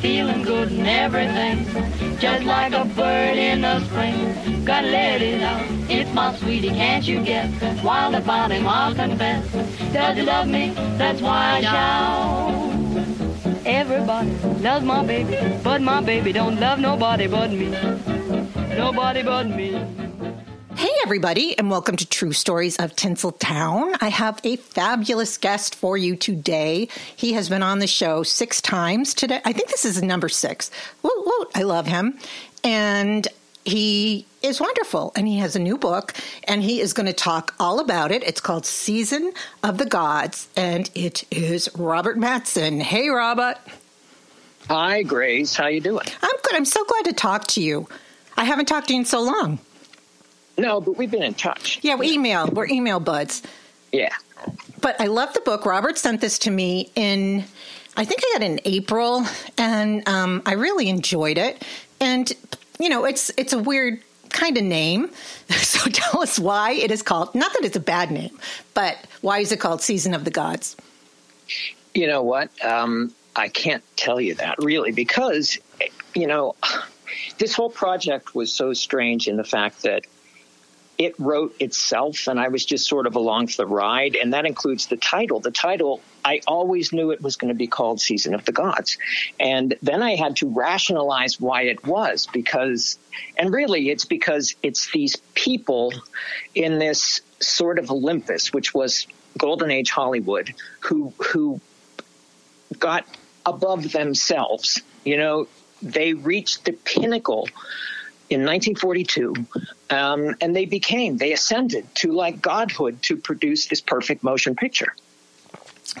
feeling good and everything. Just like a bird in the spring, gotta let it out. It's my sweetie, can't you guess? While about him, I'll confess. Does he love me? That's why I shout. Everybody loves my baby, but my baby don't love nobody but me. Nobody but me. Everybody, and welcome to True Stories of Tinseltown. I have a fabulous guest for you today. He has been on the show six times today. I think this is number six. Woo, woo, I love him. And he is wonderful and he has a new book and he is going to talk all about it. It's called Season of the Gods and it is Robert Matzen. Hey Robert. Hi Grace, how you doing? I'm good. I'm so glad to talk to you. I haven't talked to you in so long. No, but we've been in touch. Yeah, we email. We're email buds. Yeah. But I love the book. Robert sent this to me in I think I got it in April and um, I really enjoyed it. And you know, it's it's a weird kind of name. So tell us why it is called. Not that it's a bad name, but why is it called Season of the Gods? You know what? Um, I can't tell you that really because you know this whole project was so strange in the fact that it wrote itself and I was just sort of along for the ride. And that includes the title. The title, I always knew it was going to be called Season of the Gods. And then I had to rationalize why it was because, and really it's because it's these people in this sort of Olympus, which was Golden Age Hollywood, who, who got above themselves. You know, they reached the pinnacle in 1942, um, and they became, they ascended to like godhood to produce this perfect motion picture.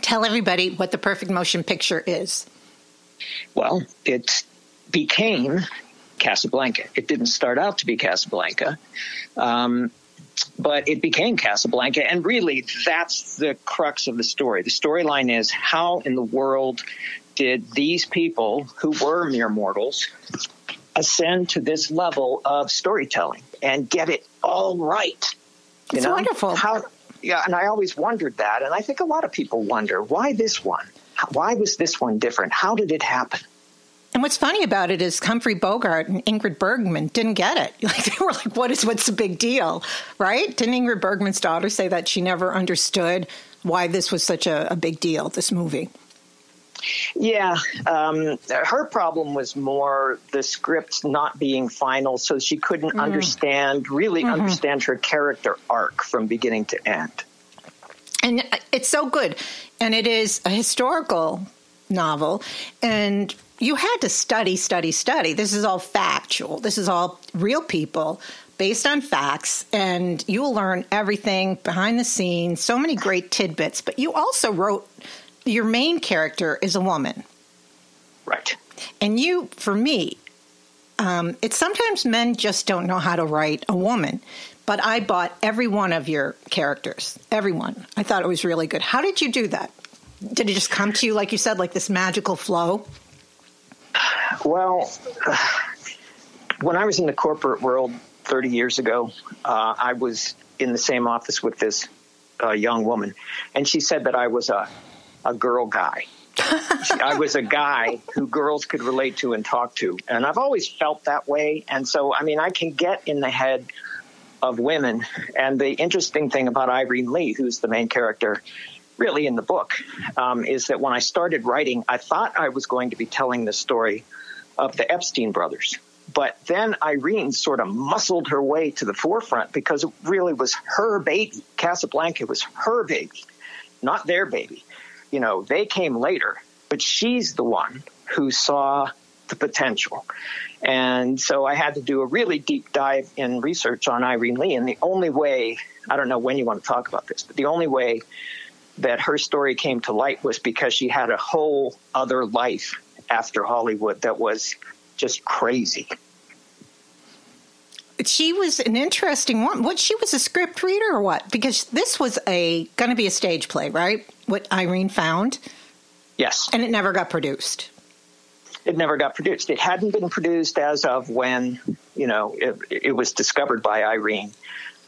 Tell everybody what the perfect motion picture is. Well, it became Casablanca. It didn't start out to be Casablanca, um, but it became Casablanca. And really, that's the crux of the story. The storyline is how in the world did these people who were mere mortals ascend to this level of storytelling and get it all right. You it's know? wonderful. How, yeah, and I always wondered that, and I think a lot of people wonder why this one. Why was this one different? How did it happen? And what's funny about it is Humphrey Bogart and Ingrid Bergman didn't get it. Like they were like, "What is what's the big deal?" Right? Didn't Ingrid Bergman's daughter say that she never understood why this was such a, a big deal? This movie. Yeah, um, her problem was more the script not being final, so she couldn't mm. understand, really mm-hmm. understand her character arc from beginning to end. And it's so good. And it is a historical novel. And you had to study, study, study. This is all factual. This is all real people based on facts. And you will learn everything behind the scenes, so many great tidbits. But you also wrote your main character is a woman. Right. And you, for me, um, it's sometimes men just don't know how to write a woman. But I bought every one of your characters, everyone. I thought it was really good. How did you do that? Did it just come to you, like you said, like this magical flow? Well, when I was in the corporate world 30 years ago, uh, I was in the same office with this uh, young woman, and she said that I was a a girl guy. I was a guy who girls could relate to and talk to. And I've always felt that way. And so, I mean, I can get in the head of women. And the interesting thing about Irene Lee, who's the main character really in the book, um, is that when I started writing, I thought I was going to be telling the story of the Epstein brothers. But then Irene sort of muscled her way to the forefront because it really was her baby. Casablanca was her baby, not their baby you know, they came later, but she's the one who saw the potential. And so I had to do a really deep dive in research on Irene Lee. And the only way, I don't know when you want to talk about this, but the only way that her story came to light was because she had a whole other life after Hollywood that was just crazy. She was an interesting one. What she was a script reader or what? Because this was a going to be a stage play, right? what Irene found? Yes. And it never got produced. It never got produced. It hadn't been produced as of when, you know, it, it was discovered by Irene.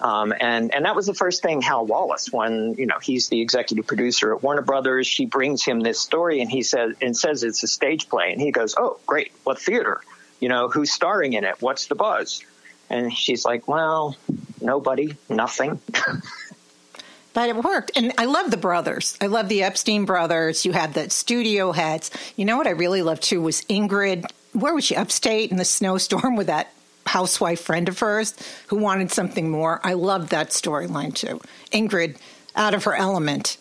Um, and and that was the first thing Hal Wallis, when you know he's the executive producer at Warner Brothers, she brings him this story, and he says and says it's a stage play, and he goes, "Oh, great! What theater? You know, who's starring in it? What's the buzz?" And she's like, "Well, nobody, nothing." but it worked. And I love the brothers. I love the Epstein brothers. You had the studio heads. You know what I really loved too was Ingrid. Where was she? Upstate in the snowstorm with that housewife friend of hers who wanted something more. I loved that storyline too. Ingrid out of her element.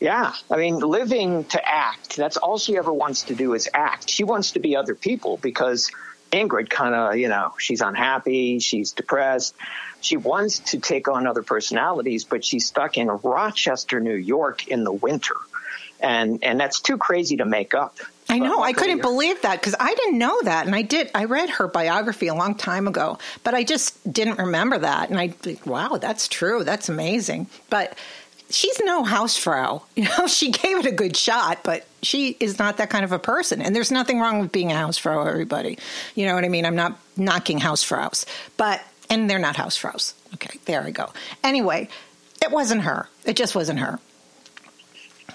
Yeah, I mean, living to act, that's all she ever wants to do is act. She wants to be other people because Ingrid kind of, you know, she's unhappy, she's depressed. She wants to take on other personalities, but she's stuck in Rochester, New York in the winter. And and that's too crazy to make up. I know. I couldn't believe that because I didn't know that. And I did, I read her biography a long time ago, but I just didn't remember that. And I think, wow, that's true. That's amazing. But she's no housefrau. You know, she gave it a good shot, but she is not that kind of a person. And there's nothing wrong with being a housefrau, everybody. You know what I mean? I'm not knocking housefraus, but, and they're not housefraus. Okay, there I go. Anyway, it wasn't her. It just wasn't her.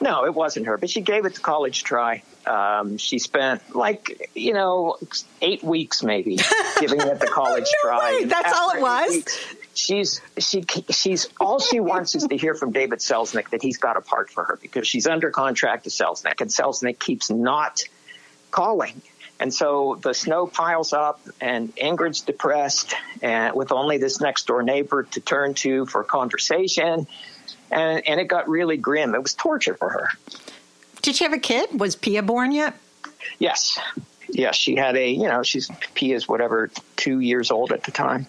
No, it wasn't her, but she gave it the college try. Um, she spent like you know eight weeks maybe giving it the college no try. Way. That's all it was. Weeks, she's she she's all she wants is to hear from David Selznick that he's got a part for her because she's under contract to Selznick, and Selznick keeps not calling. And so the snow piles up, and Ingrid's depressed, and with only this next door neighbor to turn to for conversation and and it got really grim. It was torture for her. Did she have a kid? Was Pia born yet? Yes, yes. She had a you know she's Pia's whatever two years old at the time.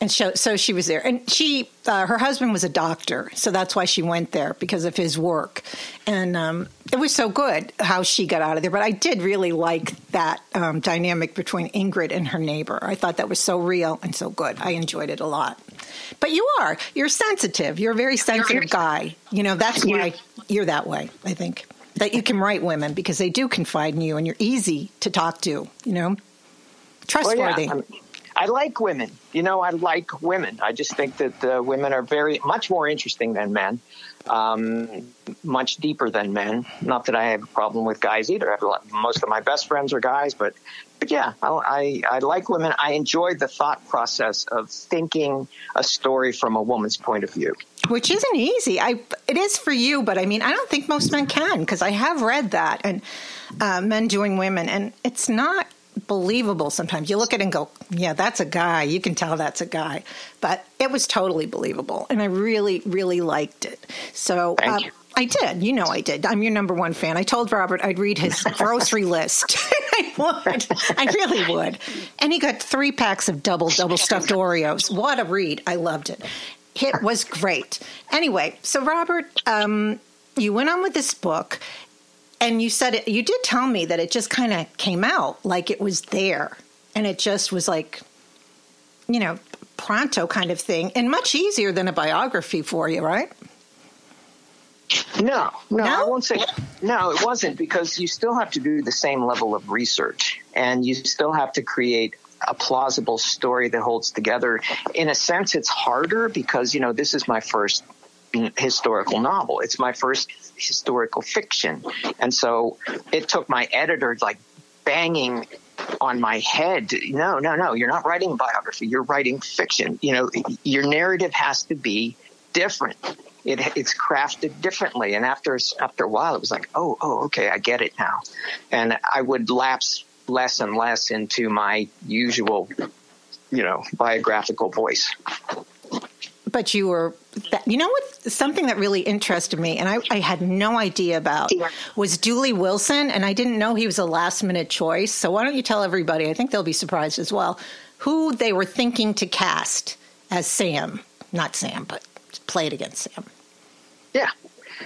And so, so she was there, and she, uh, her husband was a doctor, so that's why she went there because of his work, and um, it was so good how she got out of there. But I did really like that um, dynamic between Ingrid and her neighbor. I thought that was so real and so good. I enjoyed it a lot. But you are, you're sensitive. You're a very sensitive guy. You know that's why you're that way. I think that you can write women because they do confide in you, and you're easy to talk to. You know, trustworthy. Well, yeah, I like women. You know, I like women. I just think that uh, women are very much more interesting than men, um, much deeper than men. Not that I have a problem with guys either. Lot, most of my best friends are guys, but but yeah, I, I, I like women. I enjoy the thought process of thinking a story from a woman's point of view which isn't easy. I it is for you, but I mean, I don't think most men can because I have read that and uh, men doing women, and it's not believable sometimes. You look at it and go, yeah, that's a guy. You can tell that's a guy. But it was totally believable. And I really, really liked it. So uh, I did. You know I did. I'm your number one fan. I told Robert I'd read his grocery list. I would. I really would. And he got three packs of double, double stuffed Oreos. What a read. I loved it. It was great. Anyway, so Robert, um, you went on with this book and you said it, you did tell me that it just kind of came out like it was there and it just was like you know pronto kind of thing and much easier than a biography for you right no, no, no, I won't say no. It wasn't because you still have to do the same level of research, and you still have to create a plausible story that holds together. In a sense, it's harder because you know this is my first historical novel. It's my first historical fiction. And so it took my editor like banging on my head. No, no, no. You're not writing biography. You're writing fiction. You know, your narrative has to be different. It, it's crafted differently. And after after a while, it was like, oh, oh, okay, I get it now. And I would lapse less and less into my usual, you know, biographical voice but you were you know what something that really interested me and I, I, had no idea about was dooley wilson and i didn't know he was a last minute choice so why don't you tell everybody i think they'll be surprised as well who they were thinking to cast as sam. Not sam but played against sam. Yeah.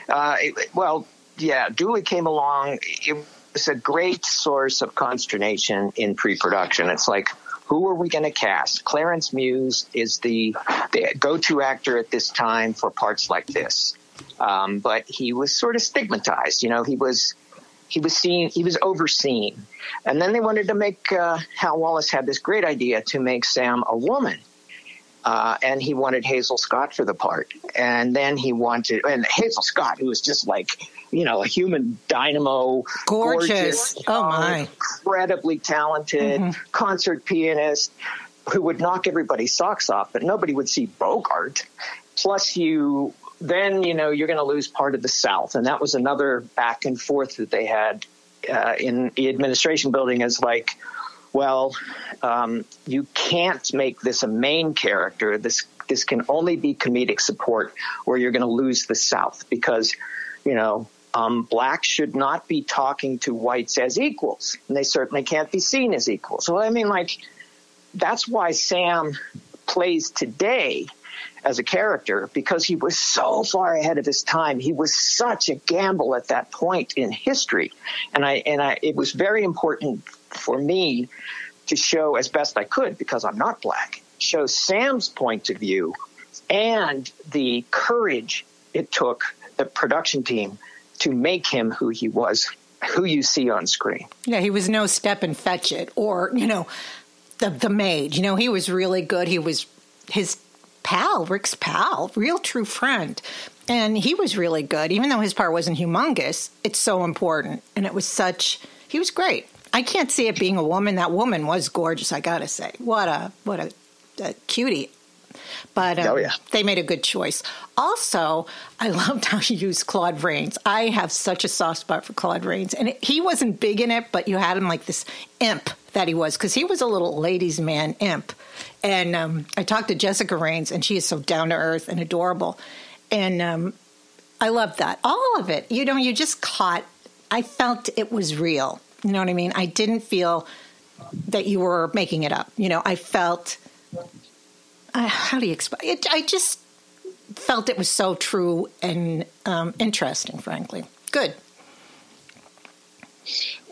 Uh, well yeah dooley came along it was a great source of consternation in pre-production. It's like who are we going to cast? Clarence Muse is the, the go-to actor at this time for parts like this. Um, but he was sort of stigmatized. You know, he was he was seen he was overseen, and then they wanted to make uh, Hal Wallis had this great idea to make Sam a woman, Uh, and he wanted Hazel Scott for the part. And then he wanted, and Hazel Scott, who was just like, you know, a human dynamo, gorgeous, gorgeous oh my, incredibly talented mm-hmm. concert pianist who would knock everybody's socks off, but nobody would see Bogart. Plus, you then you know you're going to lose part of the South, and that was another back and forth that they had uh, in the administration building. Is like, well, um, you can't make this a main character. This this can only be comedic support, or you're going to lose the South because you know um, blacks should not be talking to whites as equals, and they certainly can't be seen as equals. So I mean, like that's why Sam plays today as a character because he was so far ahead of his time. He was such a gamble at that point in history, and I and I it was very important for me to show as best I could because I'm not black. Show Sam's point of view and the courage it took the production team to make him who he was, who you see on screen. Yeah, he was no step and fetch it or, you know, the the maid. You know, he was really good. He was his pal, Rick's pal, real true friend. And he was really good. Even though his part wasn't humongous, it's so important. And it was such he was great. I can't see it being a woman. That woman was gorgeous, I gotta say. What a what a, a cutie. But um, oh, yeah. they made a good choice. Also, I loved how you used Claude Rains. I have such a soft spot for Claude Rains. And it, he wasn't big in it, but you had him like this imp that he was, because he was a little ladies' man imp. And um, I talked to Jessica Rains, and she is so down to earth and adorable. And um, I love that. All of it. You know, you just caught, I felt it was real. You know what I mean? I didn't feel that you were making it up. You know, I felt uh, how do you explain it? I just felt it was so true and um, interesting, frankly. Good.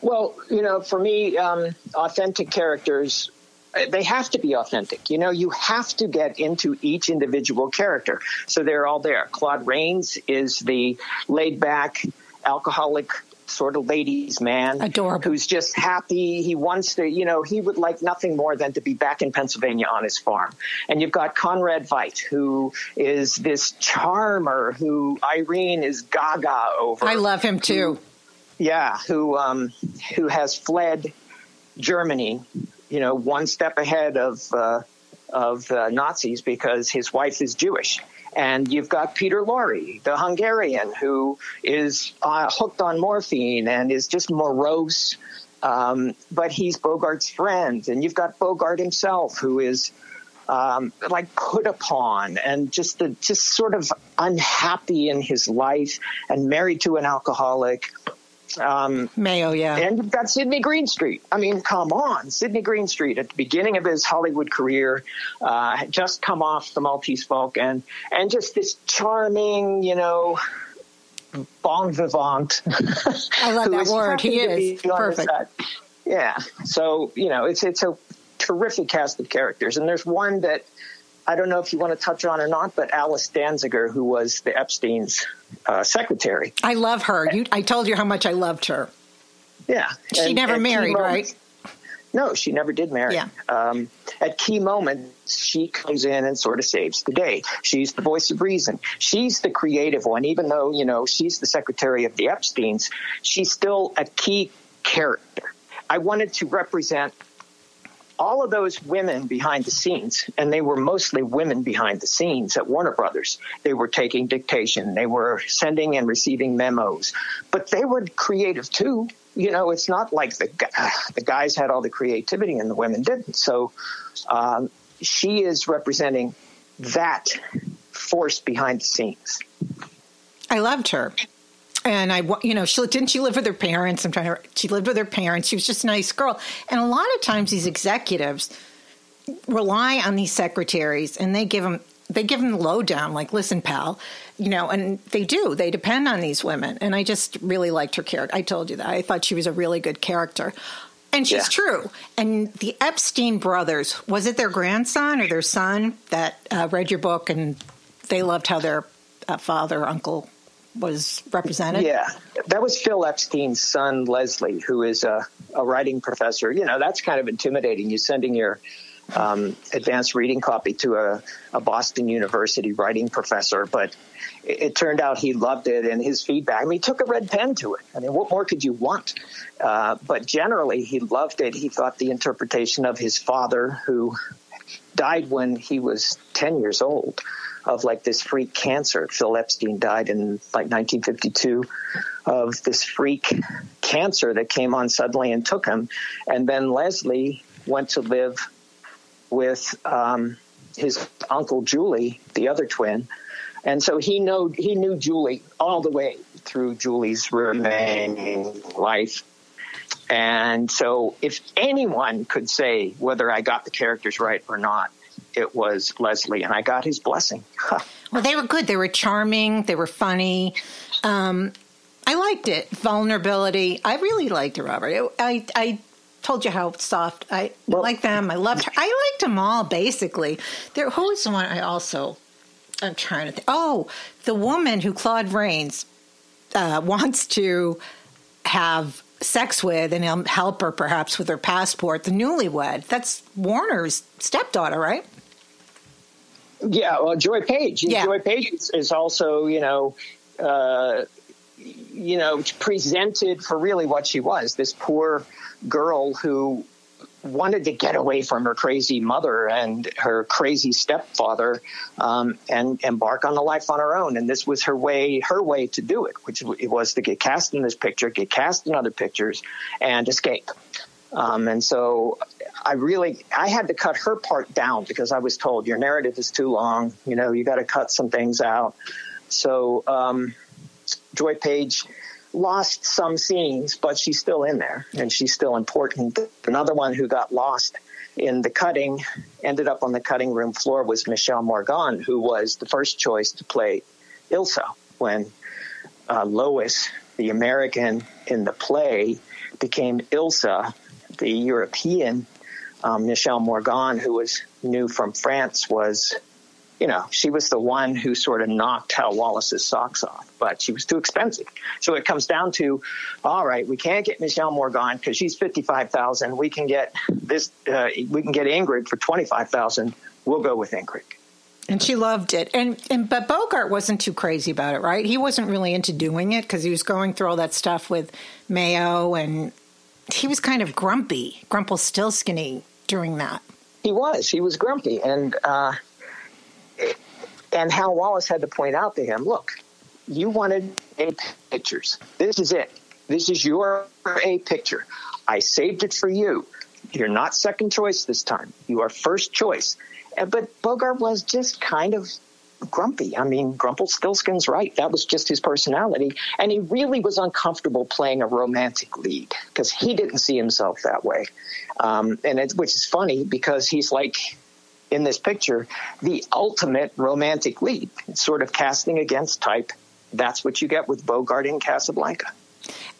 Well, you know, for me, um, authentic characters uh, they have to be authentic. You know, you have to get into each individual character. So they're all there. Claude Rains is the laid back alcoholic sort of ladies man Adorable. who's just happy he wants to you know he would like nothing more than to be back in pennsylvania on his farm and you've got conrad veidt who is this charmer who irene is gaga over i love him too who, yeah who um who has fled germany you know one step ahead of uh of uh, Nazis because his wife is Jewish. And you've got Peter Lorre, the Hungarian, who is uh, hooked on morphine and is just morose. Um, but he's Bogart's friend. And you've got Bogart himself, who is um, like put upon and just the, just sort of unhappy in his life and married to an alcoholic. Um, Mayo, yeah. And you've got Sidney Greenstreet. I mean, come on. Sidney Greenstreet at the beginning of his Hollywood career, uh, had just come off the Maltese Falcon, and just this charming, you know, bon vivant. I love that word. He is. Perfect. Yeah. So, you know, it's, it's a terrific cast of characters. And there's one that, I don't know if you want to touch on or not, but Alice Danziger, who was the Epstein's uh, secretary. I love her. You, I told you how much I loved her. Yeah. She and, never married, right? No, she never did marry. Yeah. Um, at key moments, she comes in and sort of saves the day. She's the voice of reason. She's the creative one, even though, you know, she's the secretary of the Epsteins. She's still a key character. I wanted to represent all of those women behind the scenes, and they were mostly women behind the scenes at Warner Brothers. They were taking dictation, they were sending and receiving memos, but they were creative too. You know, it's not like the the guys had all the creativity and the women didn't. So um, she is representing that force behind the scenes. I loved her and I, you know, she didn't she live with her parents? I'm trying to. She lived with her parents. She was just a nice girl. And a lot of times, these executives rely on these secretaries, and they give them they give them the lowdown. Like, listen, pal, you know, and they do. They depend on these women. And I just really liked her character. I told you that. I thought she was a really good character. And she's yeah. true. And the Epstein brothers, was it their grandson or their son that uh, read your book and they loved how their uh, father, uncle was represented? Yeah, that was Phil Epstein's son, Leslie, who is a, a writing professor. You know, that's kind of intimidating. You're sending your um, advanced reading copy to a, a, Boston University writing professor, but it, it, turned out he loved it and his feedback. I mean, he took a red pen to it. I mean, what more could you want? Uh, but generally, he loved it. He thought the interpretation of his father, who died when he was 10 years old, of like this freak cancer. Phil Epstein died in like 1952 of this freak cancer that came on suddenly and took him. And then Leslie went to live with um, his uncle Julie, the other twin. And so he know he knew Julie all the way through Julie's remaining life. And so if anyone could say whether I got the characters right or not, it was Leslie, and I got his blessing. well, they were good. They were charming. They were funny. Um, I liked it. Vulnerability. I really liked it, Robert. I, I told you how soft I well, like them. I loved her. I liked them all basically. There. Who was the one I also? I'm trying to think. Oh, the woman who Claude Rains uh, wants to have sex with and help her perhaps with her passport. The newlywed. That's Warner's stepdaughter, right? Yeah, well, Joy Page. Yeah. Joy Page is, also, you know, uh, you know, presented for really what she was this poor girl who wanted to get away from her crazy mother and her crazy stepfather um, and embark on a life on her own. And this was her way, her way to do it, which it was to get cast in this picture, get cast in other pictures, and escape. Um, and so I really, I had to cut her part down because I was told your narrative is too long. You know, you got to cut some things out. So, um, Joy Page lost some scenes, but she's still in there and she's still important. Another one who got lost in the cutting, ended up on the cutting room floor was Michelle Morgan, who was the first choice to play Ilsa when uh, Lois, the American in the play, became Ilsa, the European. Um, Michelle Morgan, who was new from France, was you know, she was the one who sort of knocked Hal Wallis's socks off, but she was too expensive. So it comes down to, all right, we can't get Michelle Morgan because she's fifty-five thousand. We can get this. Uh, we can get Ingrid for twenty-five thousand. We'll go with Ingrid. And she loved it. And and but Bogart wasn't too crazy about it, right? He wasn't really into doing it because he was going through all that stuff with Mayo, and he was kind of grumpy, grumple still skinny during that. He was. He was grumpy, and. Uh, and Hal Wallis had to point out to him, look, you wanted A pictures. This is it. This is your A picture. I saved it for you. You're not second choice this time. You are first choice. But Bogart was just kind of grumpy. I mean, Grumpelstiltskin's right. That was just his personality. And he really was uncomfortable playing a romantic lead because he didn't see himself that way. Um, and it, which is funny because he's like in this picture the ultimate romantic lead. It's sort of casting against type. That's what you get with Bogart in Casablanca.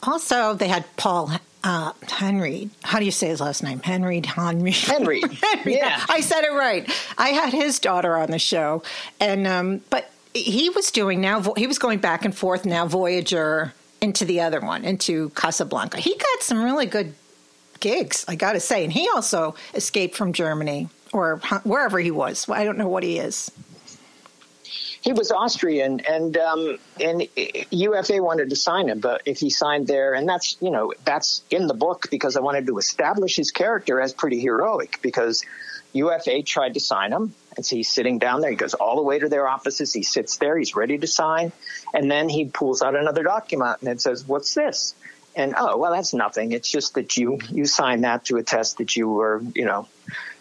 Also, they had Paul uh, Henry. How do you say his last name? Henry Henry. Henry. Henry. Yeah, I said it right. I had his daughter on the show, and um, but he was doing now. He was going back and forth now. Voyager into the other one, into Casablanca. He got some really good gigs, I got to say, and he also escaped from Germany or wherever he was. I don't know what he is. He was Austrian, and um, and UFA wanted to sign him, but if he signed there, and that's you know that's in the book because I wanted to establish his character as pretty heroic because UFA tried to sign him, and so he's sitting down there. He goes all the way to their offices. He sits there. He's ready to sign, and then he pulls out another document and it says, "What's this?" And oh well, that's nothing. It's just that you you signed that to attest that you were you know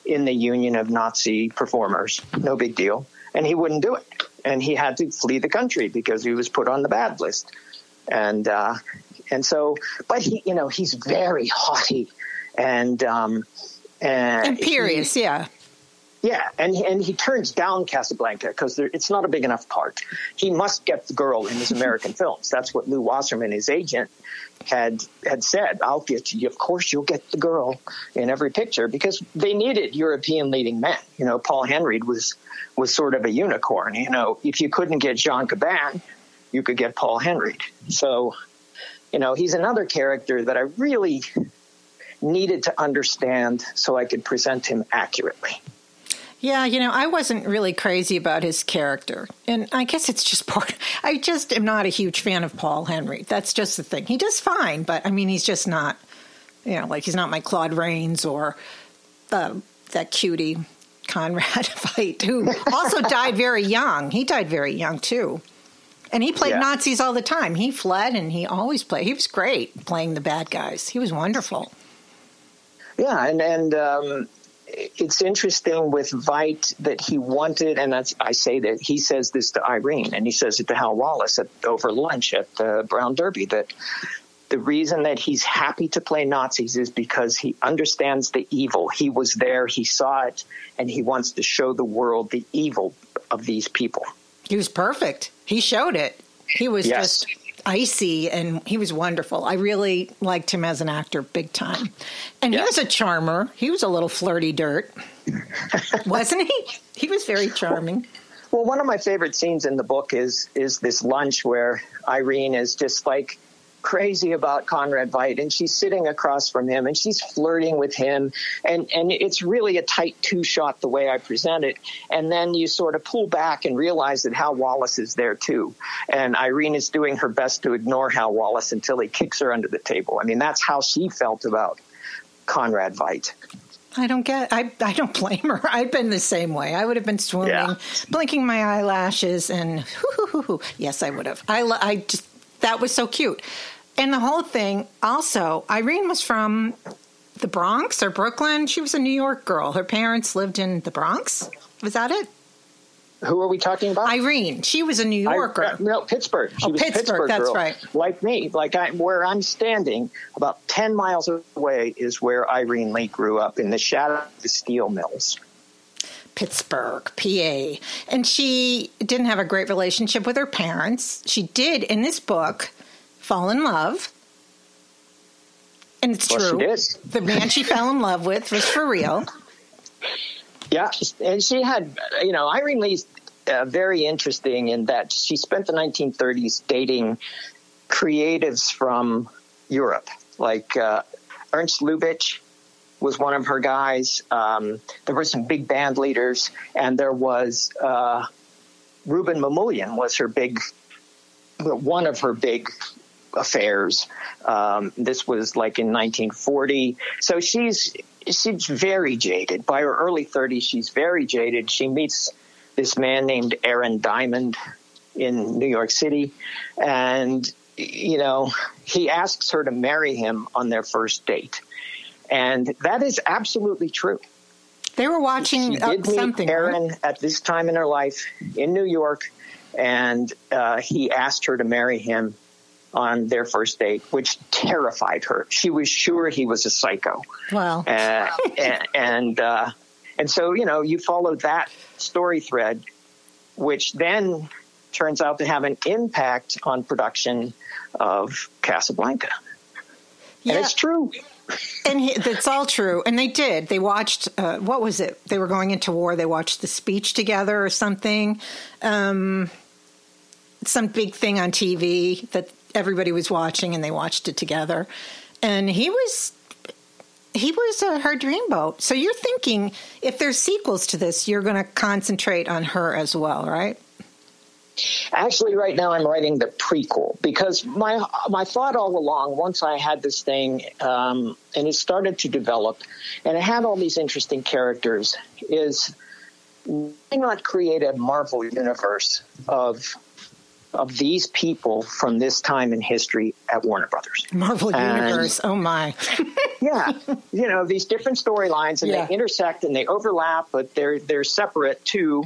in the union of Nazi performers. No big deal. And he wouldn't do it. And he had to flee the country because he was put on the bad list. And, uh, and so, but he, you know, he's very haughty and, um, and imperious. He, yeah. Yeah, and he, and he turns down Casablanca because it's not a big enough part. He must get the girl in his American films. That's what Lew Wasserman, his agent, had had said. I'll get you. Of course, you'll get the girl in every picture because they needed European leading men. You know, Paul Henreid was was sort of a unicorn. You know, if you couldn't get Jean Gabin, you could get Paul Henreid. So, you know, he's another character that I really needed to understand so I could present him accurately. Yeah, you know, I wasn't really crazy about his character. And I guess it's just part. I just am not a huge fan of Paul Henry. That's just the thing. He does fine, but I mean, he's just not, you know, like he's not my Claude Rains or uh, that cutie Conrad Veidt, who also died very young. He died very young, too. And he played yeah. Nazis all the time. He fled and he always played. He was great playing the bad guys. He was wonderful. Yeah, and, and um, it's interesting with Veidt that he wanted, and that's I say that he says this to Irene, and he says it to Hal Wallis at, over lunch at the Brown Derby that the reason that he's happy to play Nazis is because he understands the evil. He was there, he saw it, and he wants to show the world the evil of these people. He was perfect. He showed it. He was yes. just icy and he was wonderful. I really liked him as an actor big time. And yes. he was a charmer. He was a little flirty dirt. Wasn't he? He was very charming. Well, one of my favorite scenes in the book is is this lunch where Irene is just like crazy about Conrad Veidt and she's sitting across from him and she's flirting with him and and it's really a tight two shot the way I present it and then you sort of pull back and realize that Hal Wallis is there too and Irene is doing her best to ignore Hal Wallis until he kicks her under the table I mean that's how she felt about Conrad Veidt I don't get. I I don't blame her. I've been the same way. I would have been swooning, yeah. blinking my eyelashes, and yes, I would have. I I just that was so cute. And the whole thing, also, Irene was from the Bronx or Brooklyn. She was a New York girl. Her parents lived in the Bronx. Was that it? Who are we talking about? Irene. She was a New Yorker. I, uh, no, Pittsburgh. She oh, was Pittsburgh. Pittsburgh that's girl. right. Like me, like I, where I'm standing, about ten miles away is where Irene Lee grew up in the shadow of the steel mills. Pittsburgh, PA. And she didn't have a great relationship with her parents. She did, in this book, fall in love. And it's well, true. The man she fell in love with was for real. Yeah, and she had, you know, Irene Lee's uh, very interesting in that she spent the 1930s dating creatives from Europe, like uh, Ernst Lubitsch, was one of her guys. Um, there were some big band leaders, and there was uh, Rouben Mamoulian was her big, one of her big affairs. Um, this was like in 1940. So she's she's very jaded. By her early 30s, she's very jaded. She meets this man named Aaron Diamond in New York City, and you know he asks her to marry him on their first date and that is absolutely true. They were watching she did something. Meet Aaron right? at this time in her life in New York, and uh, he asked her to marry him on their first date, which terrified her. She was sure he was a psycho. Wow. Uh, and and, uh, and so you know you follow that story thread, which then turns out to have an impact on production of Casablanca. Yeah. And it's true and he, that's all true. And they did. They watched. Uh, what was it? They were going into war. They watched the speech together or something. Um, some big thing on TV that everybody was watching, and they watched it together. And he was. He was uh, her dreamboat. So you're thinking if there's sequels to this, you're going to concentrate on her as well, right? Actually, right now I'm writing the prequel because my my thought all along, once I had this thing um, and it started to develop, and it had all these interesting characters, is why not create a Marvel universe of of these people from this time in history at Warner Brothers. Marvel and, Universe, oh my. yeah. You know, these different storylines and yeah. they intersect and they overlap, but they're they're separate too.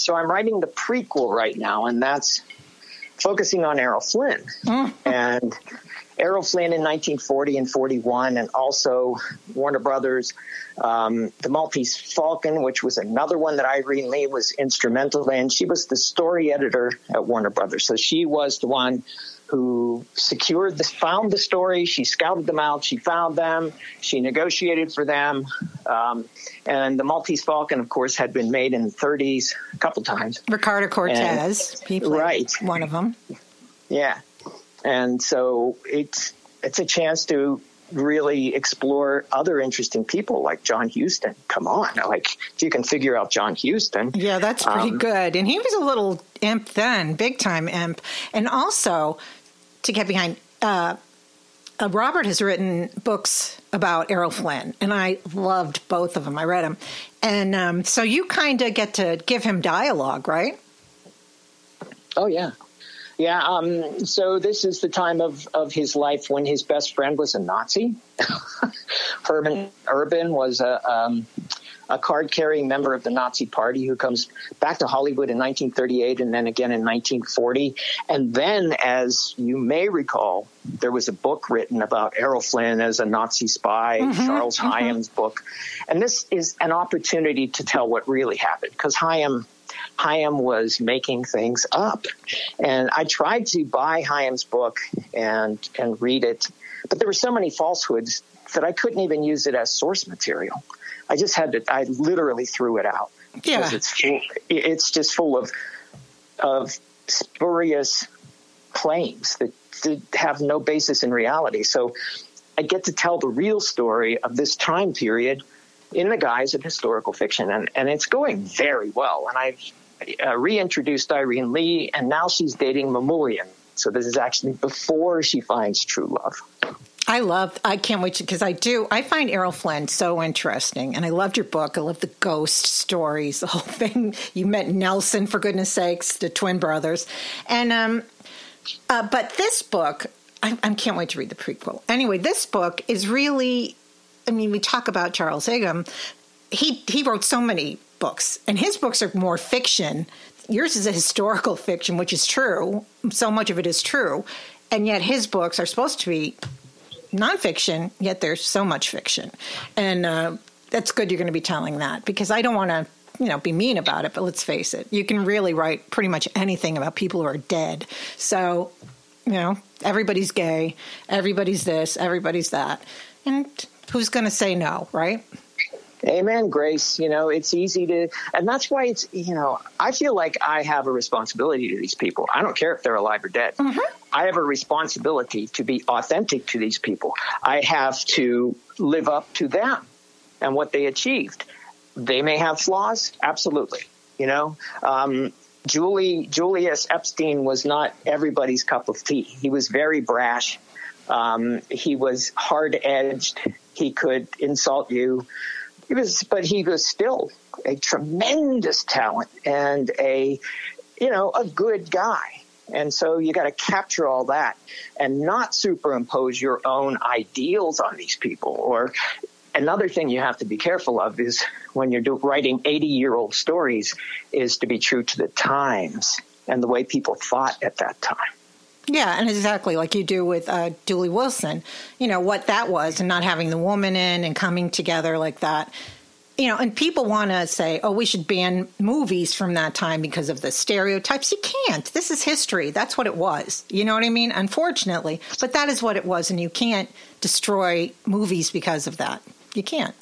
So I'm writing the prequel right now, and that's focusing on Errol Flynn. And Errol Flynn in 1940 and 41, and also Warner Brothers, um, The Maltese Falcon, which was another one that Irene Lee was instrumental in. She was the story editor at Warner Brothers. So she was the one who secured the, found the story. She scouted them out. She found them. She negotiated for them. Um, and the Maltese Falcon, of course, had been made in the 30s a couple times. Ricardo Cortez, and, right, one of them. Yeah, and so it's it's a chance to really explore other interesting people like John Huston. Come on, like if you can figure out John Huston, yeah, that's pretty um, good. And he was a little imp then, big time imp. And also to get behind. Uh, uh, Robert has written books about Errol Flynn, and I loved both of them. I read them, and um, so you kind of get to give him dialogue, right? Oh yeah, yeah. Um, so this is the time of of his life when his best friend was a Nazi. Hermann Erben was a um, a card carrying member of the Nazi Party who comes back to Hollywood in 1938 and then again in 1940. And then, as you may recall, there was a book written about Errol Flynn as a Nazi spy, mm-hmm, Charles mm-hmm. Higham's book. And this is an opportunity to tell what really happened because Higham. Higham was making things up. And I tried to buy Higham's book and, and read it, but there were so many falsehoods that I couldn't even use it as source material. I just had to. I literally threw it out yeah. because it's full, it's just full of of spurious claims that, that have no basis in reality. So I get to tell the real story of this time period in the guise of historical fiction, and and it's going very well. And I've uh, reintroduced Irene Lee, and now she's dating Mamoulian. So this is actually before she finds true love. I love, I can't wait because I do. I find Errol Flynn so interesting. And I loved your book. I love the ghost stories, the whole thing. You met Nelson, for goodness sakes, the twin brothers. And, um, uh, but this book, I, I can't wait to read the prequel. Anyway, this book is really, I mean, we talk about Charles Higham. He, he wrote so many books, and his books are more fiction. Yours is a historical fiction, which is true. So much of it is true. And yet his books are supposed to be nonfiction, yet there's so much fiction. And uh, that's good you're going to be telling that because I don't want to you know be mean about it but let's face it you can really write pretty much anything about people who are dead so you know everybody's gay everybody's this everybody's that and who's going to say no right Amen, Grace. You know, it's easy to, and that's why it's, you know, I feel like I have a responsibility to these people. I don't care if they're alive or dead. Mm-hmm. I have a responsibility to be authentic to these people. I have to live up to them and what they achieved. They may have flaws, absolutely. You know, um, Julie Julius Epstein was not everybody's cup of tea. He was very brash. Um, he was hard edged. He could insult you. He was, but he was still a tremendous talent and a, you know, a good guy. And so you got to capture all that and not superimpose your own ideals on these people. Or another thing you have to be careful of is when you're do, writing 80 year old stories is to be true to the times and the way people thought at that time. Yeah, and exactly like you do with uh, Dooley Wilson, you know, what that was and not having the woman in and coming together like that. You know, and people want to say, oh, we should ban movies from that time because of the stereotypes. You can't. This is history. That's what it was. You know what I mean? Unfortunately. But that is what it was, and you can't destroy movies because of that. You can't.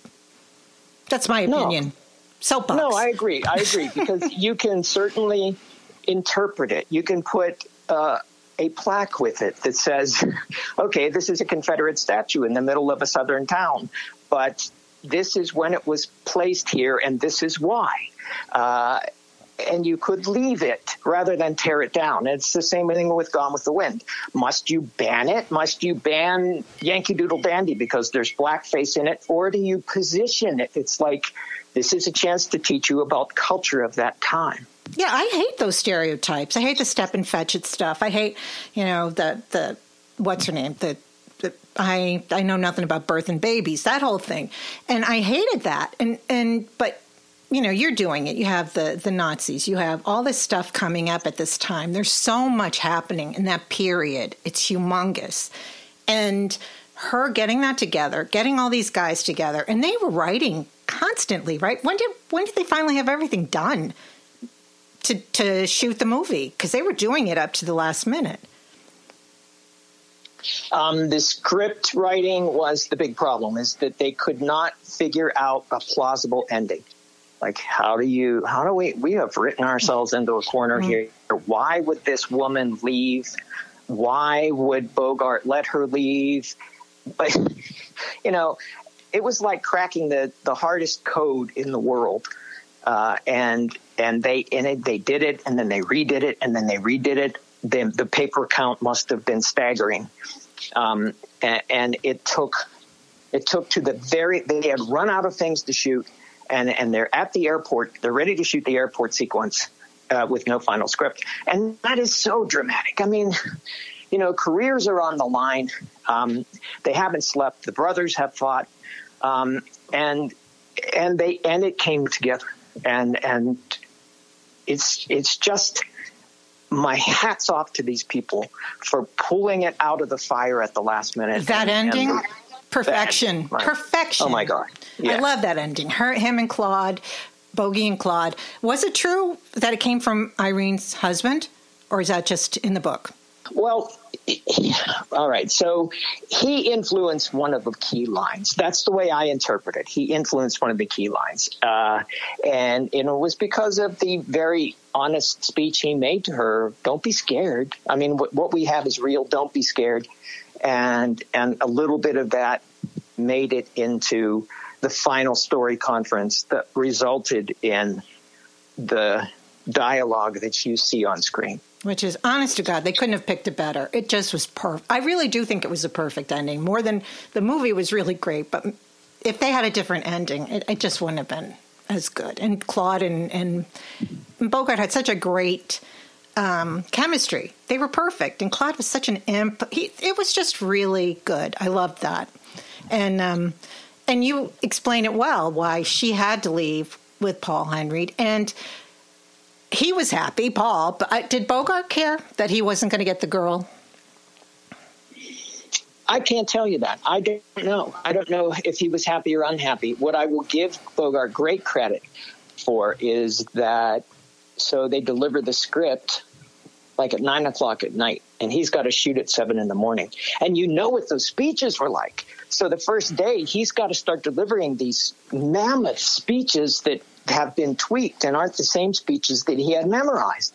That's my opinion. No. Soapbox. No, I agree. I agree because you can certainly interpret it. You can put uh, a plaque with it that says, okay, this is a Confederate statue in the middle of a southern town, but this is when it was placed here and this is why. Uh, and you could leave it rather than tear it down. It's the same thing with Gone with the Wind. Must you ban it? Must you ban Yankee Doodle Dandy because there's blackface in it? Or do you position it? It's like this is a chance to teach you about culture of that time. Yeah, I hate those stereotypes. I hate the step and fetch it stuff. I hate, you know, the the what's her name? The, I I know nothing about birth and babies, that whole thing. And I hated that. And and but you know, you're doing it. You have the the Nazis. You have all this stuff coming up at this time. There's so much happening in that period. It's humongous. And her getting that together, getting all these guys together, and they were writing constantly, right? When did when did they finally have everything done? to, to shoot the movie because they were doing it up to the last minute. Um, the script writing was the big problem is that they could not figure out a plausible ending. Like, how do you, how do we, we have written ourselves into a corner mm-hmm. here. Why would this woman leave? Why would Bogart let her leave? but you know, it was like cracking the the hardest code in the world. Uh, and and they and it, they did it, and then they redid it, and then they redid it. The, the paper count must have been staggering, um, and, and it took it took to the very they had run out of things to shoot, and and they're at the airport. They're ready to shoot the airport sequence uh, with no final script, and that is so dramatic. I mean, you know, careers are on the line. Um, they haven't slept. The brothers have fought, um, and and they and it came together, and and it's it's just my hats off to these people for pulling it out of the fire at the last minute. That and, ending, and perfection, my, perfection. Oh my god! Yeah. I love that ending. Her, him, and Claude, Bogey and Claude. Was it true that it came from Irene's husband, or is that just in the book? Well, all right. So he influenced one of the key lines. That's the way I interpret it. He influenced one of the key lines, uh, and you know, it was because of the very honest speech he made to her. Don't be scared. I mean, what, we have is real. Don't be scared. And and a little bit of that made it into the final story conference that resulted in the dialogue that you see on screen which is honest to God, they couldn't have picked it better. It just was perfect. I really do think it was a perfect ending. More than the movie was really great, but if they had a different ending, it, it just wouldn't have been as good. And Claude and, and Bogart had such a great um, chemistry. They were perfect, and Claude was such an imp. He, it was just really good. I loved that, and um, and you explain it well why she had to leave with Paul Henreid and he was happy, Paul. But uh, did Bogart care that he wasn't going to get the girl? I can't tell you that. I don't know. I don't know if he was happy or unhappy. What I will give Bogart great credit for is that so they deliver the script like at nine o'clock at night, and he's got to shoot at seven in the morning. And you know what those speeches were like. So the first day, he's got to start delivering these mammoth speeches that have been tweaked and aren't the same speeches that he had memorized.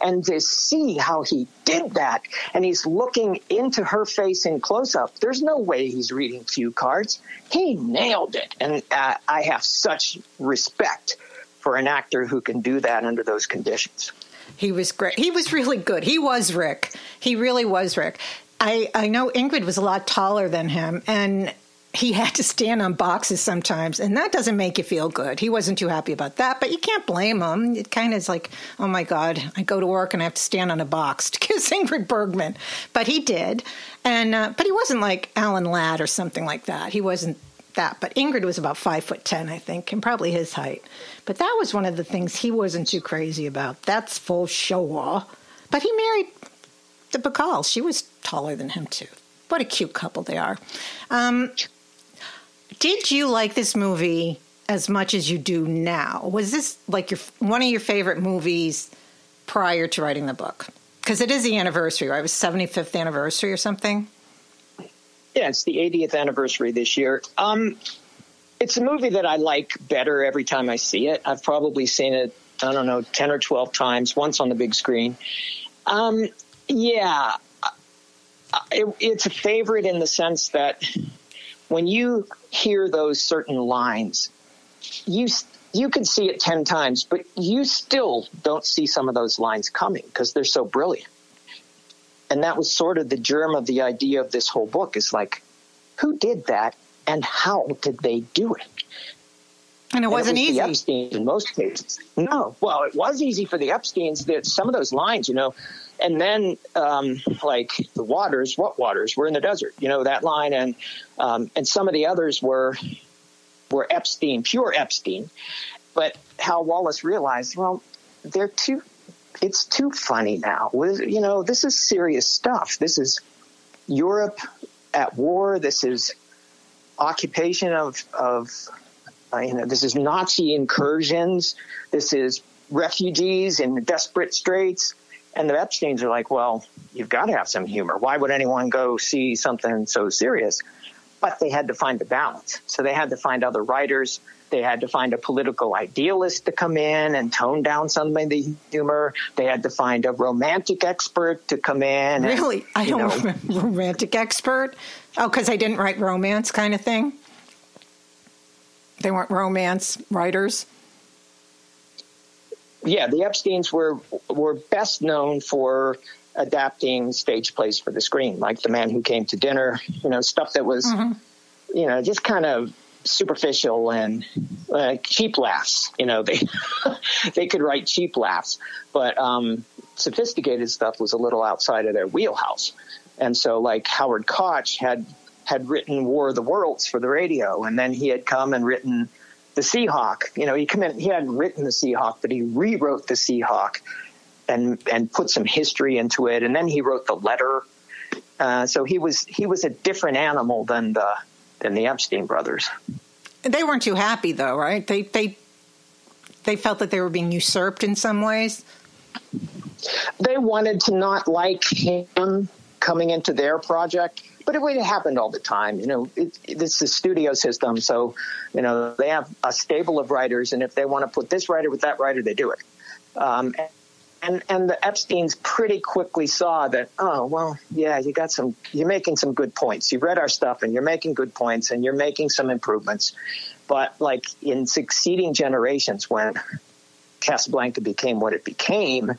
And to see how he did that, and he's looking into her face in close up, there's no way he's reading cue cards. He nailed it. And uh, I have such respect for an actor who can do that under those conditions. He was great. He was really good. He was Rick. He really was Rick. I, I know Ingrid was a lot taller than him, and he had to stand on boxes sometimes, and that doesn't make you feel good. He wasn't too happy about that, but you can't blame him. It kind of is like, oh my God, I go to work and I have to stand on a box to kiss Ingrid Bergman. But he did, and uh, but he wasn't like Alan Ladd or something like that. He wasn't that. But Ingrid was about five foot ten, I think, and probably his height. But that was one of the things he wasn't too crazy about. That's full show But he married the Bacall. She was taller than him too. What a cute couple they are. Um, did you like this movie as much as you do now? Was this like your one of your favorite movies prior to writing the book? Because it is the anniversary, right? It was 75th anniversary or something. Yeah, it's the 80th anniversary this year. Um, it's a movie that I like better every time I see it. I've probably seen it, I don't know, 10 or 12 times, once on the big screen. Um, yeah, it, it's a favorite in the sense that when you hear those certain lines, you you can see it 10 times, but you still don't see some of those lines coming because they're so brilliant. And that was sort of the germ of the idea of this whole book is like, who did that and how did they do it? And it wasn't and it was easy. The Epsteins in most cases. No. Well, it was easy for the Epsteins. That some of those lines, you know, and then um, like the waters, what waters? We're in the desert, you know that line, and um, and some of the others were were Epstein, pure Epstein. But Hal Wallis realized, well, they're too. It's too funny now. You know, this is serious stuff. This is Europe at war. This is occupation of of uh, you know. This is Nazi incursions. This is refugees in desperate straits and the Epsteins are like, well, you've got to have some humor. Why would anyone go see something so serious? But they had to find the balance. So they had to find other writers. They had to find a political idealist to come in and tone down some of the humor. They had to find a romantic expert to come in. Really? And, I don't know, remember romantic expert. Oh, because I didn't write romance kind of thing? They weren't romance writers? Yeah, the Epsteins were were best known for adapting stage plays for the screen, like The Man Who Came to Dinner, you know, stuff that was, mm-hmm. you know, just kind of superficial and uh, cheap laughs. You know, they they could write cheap laughs, but um, sophisticated stuff was a little outside of their wheelhouse. And so, like Howard Koch had had written War of the Worlds for the radio, and then he had come and written the Seahawk. You know, he come in, he hadn't written the Seahawk, but he rewrote the Seahawk and and put some history into it, and then he wrote the letter. Uh, so he was he was a different animal than the than the Epstein brothers. They weren't too happy, though, right? They they they felt that they were being usurped in some ways. They wanted to not like him coming into their project but it, it happened all the time. You know, it, it's a studio system, so you know they have a stable of writers, and if they want to put this writer with that writer, they do it. Um, and and the Epstein's pretty quickly saw that. Oh well, yeah, you got some. You're making some good points. You read our stuff, and you're making good points, and you're making some improvements. But like in succeeding generations, when Casablanca became what it became,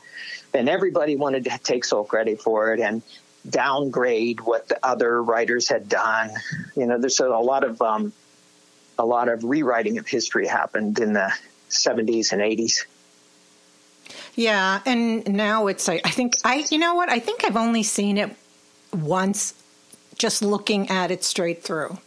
then everybody wanted to take sole credit for it, and downgrade what the other writers had done. You know, there's a lot of um, a lot of rewriting of history happened in the 70s and 80s. Yeah, and now it's I think I you know what I think I've only seen it once, just looking at it straight through.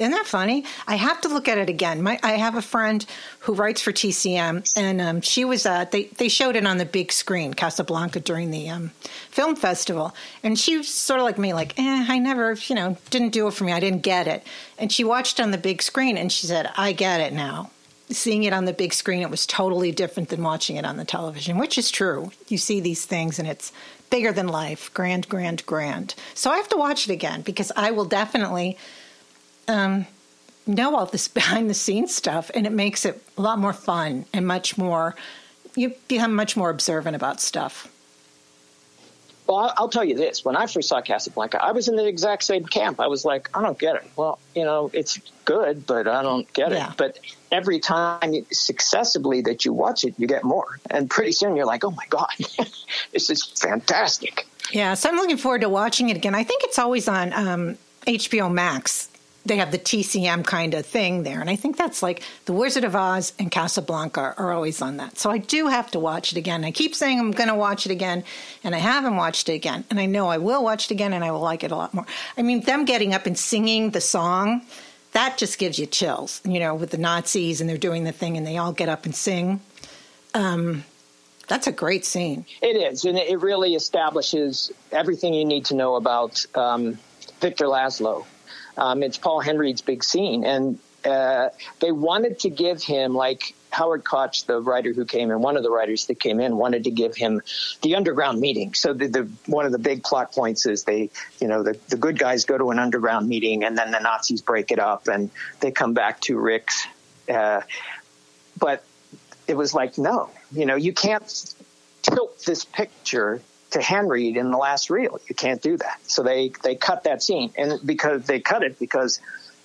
Isn't that funny? I have to look at it again. My, I have a friend who writes for TCM, and um, she was at they they showed it on the big screen, Casablanca, during the um, film festival, and she was sort of like me, like, eh, I never, you know, didn't do it for me. I didn't get it, and she watched on the big screen, and she said, I get it now. Seeing it on the big screen, it was totally different than watching it on the television, which is true. You see these things, and it's bigger than life, grand, grand, grand. So I have to watch it again because I will definitely um, know all this behind the scenes stuff, and it makes it a lot more fun and much more. You become much more observant about stuff. Well, I'll tell you this: when I first saw Casablanca, I was in the exact same camp. I was like, I don't get it. Well, you know, it's good, but I don't get yeah. it. But every time you, successively that you watch it, you get more, and pretty soon you're like, oh my god, this is fantastic. Yeah, so I'm looking forward to watching it again. I think it's always on um, HBO Max they have the TCM kind of thing there. And I think that's like The Wizard of Oz and Casablanca are always on that. So I do have to watch it again. I keep saying I'm going to watch it again, and I haven't watched it again. And I know I will watch it again, and I will like it a lot more. I mean, them getting up and singing the song, that just gives you chills, you know, with the Nazis and they're doing the thing and they all get up and sing. Um, that's a great scene. It is, and it really establishes everything you need to know about um, Victor Laszlo um, it's Paul Henreid's big scene, and uh, they wanted to give him like Howard Koch, the writer who came in, one of the writers that came in, wanted to give him the underground meeting. So the, the one of the big plot points is they, you know, the, the good guys go to an underground meeting and then the Nazis break it up and they come back to Rick's. Uh, but it was like, no, you know, you can't tilt this picture to Henreid in the last reel. You can't do that. So they, they cut that scene. And because they cut it because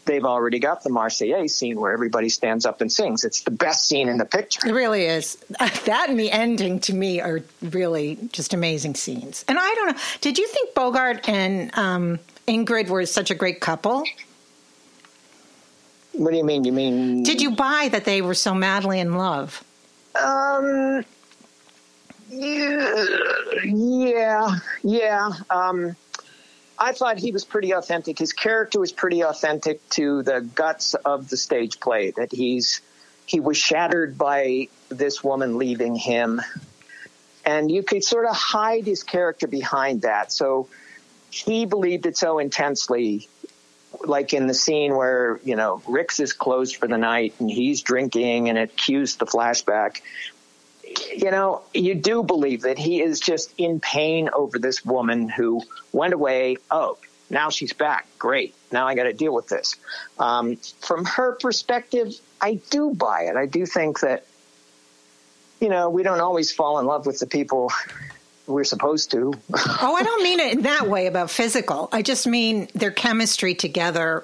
they've already got the Marseillaise scene where everybody stands up and sings. It's the best scene in the picture. It really is. That and the ending to me are really just amazing scenes. And I don't know, did you think Bogart and um, Ingrid were such a great couple? What do you mean? You mean? Did you buy that they were so madly in love? Um, yeah, yeah. Um, I thought he was pretty authentic. His character was pretty authentic to the guts of the stage play. That he's he was shattered by this woman leaving him, and you could sort of hide his character behind that. So he believed it so intensely. Like in the scene where, you know, Rick's is closed for the night and he's drinking and it cues the flashback you know, you do believe that he is just in pain over this woman who went away. Oh, now she's back. Great. Now I got to deal with this. Um, from her perspective, I do buy it. I do think that, you know, we don't always fall in love with the people we're supposed to. oh, I don't mean it in that way about physical. I just mean their chemistry together,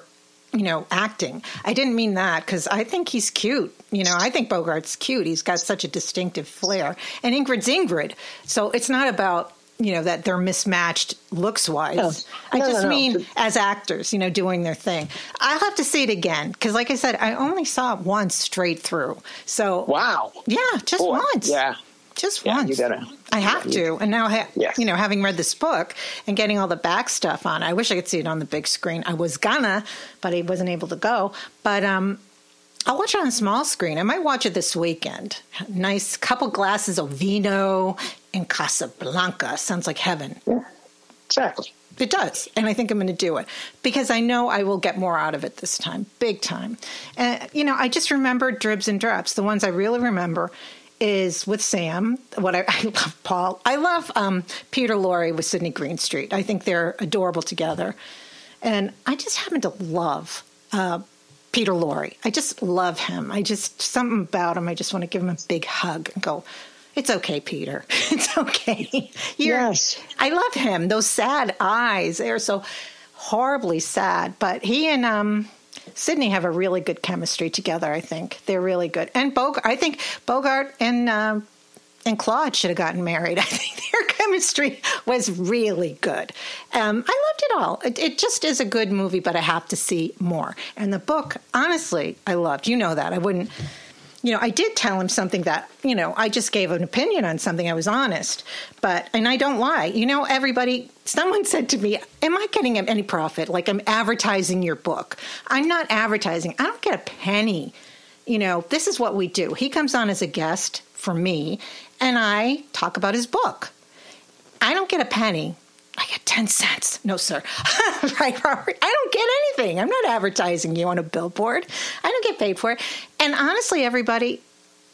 you know, acting. I didn't mean that because I think he's cute. You know, I think Bogart's cute. He's got such a distinctive flair. And Ingrid's Ingrid. So it's not about you know that they're mismatched looks wise. No. I no, just no, mean as actors, you know, doing their thing. I'll have to see it again because, like I said, I only saw it once straight through. So wow, yeah, just Boy, once. Yeah, just yeah, once. You gotta, I have yeah, to, and now, ha- yes. you know, having read this book and getting all the back stuff on, I wish I could see it on the big screen. I was gonna, but I wasn't able to go. But um, I'll watch it on a small screen. I might watch it this weekend. Nice couple glasses of vino in Casablanca. Sounds like heaven. Yeah, exactly. It does. And I think I'm going to do it because I know I will get more out of it this time, big time. And, you know, I just remember dribs and drops. The ones I really remember is with Sam. What I, I love Paul. I love um, Peter Lorre with Sydney Greenstreet. I think they're adorable together. And I just happen to love uh, Peter Lorre. I just love him. I just, something about him, I just want to give him a big hug and go, it's okay, Peter. It's okay. You're, yes. I love him. Those sad eyes, they're so horribly sad. But he and um, Sydney have a really good chemistry together, I think. They're really good. And Bogart, I think Bogart and. Uh, and Claude should have gotten married. I think their chemistry was really good. Um, I loved it all. It, it, just is a good movie, but I have to see more. And the book, honestly, I loved. You know that. I wouldn't you know, I did tell him something that, you know, I just gave an opinion on something. I was honest, but, and I don't lie. You know, everybody, someone said to me, Am I getting any profit? Like I'm advertising your book. I'm not advertising. I don't get a penny. You know, this is what we do. He comes on as a guest for me, and I talk about his book. I don't get a penny. I get 10 cents. No, sir. right, Robert? I don't get anything. I'm not advertising you on a billboard. I don't get paid for it. And honestly, everybody,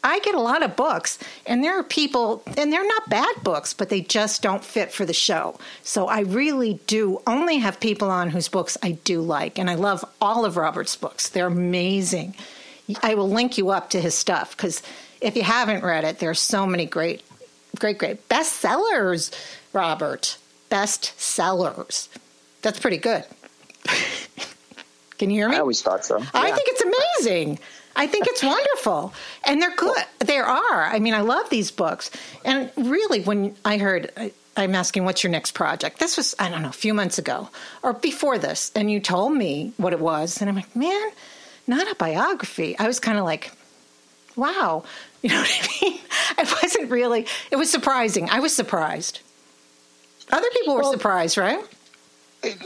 I get a lot of books, and there are people, and they're not bad books, but they just don't fit for the show. So I really do only have people on whose books I do like, and I love all of Robert's books. They're amazing. I will link you up to his stuff because if you haven't read it, there are so many great, great, great bestsellers, Robert best sellers. That's pretty good. Can you hear me? I always thought so. Yeah. I think it's amazing. I think it's wonderful. And they're good. There are. I mean, I love these books. And really, when I heard, I'm asking, what's your next project? This was, I don't know, a few months ago or before this. And you told me what it was. And I'm like, man, not a biography. I was kind of like, wow. You know what I mean? I wasn't really, it was surprising. I was surprised. Other people were well, surprised, right?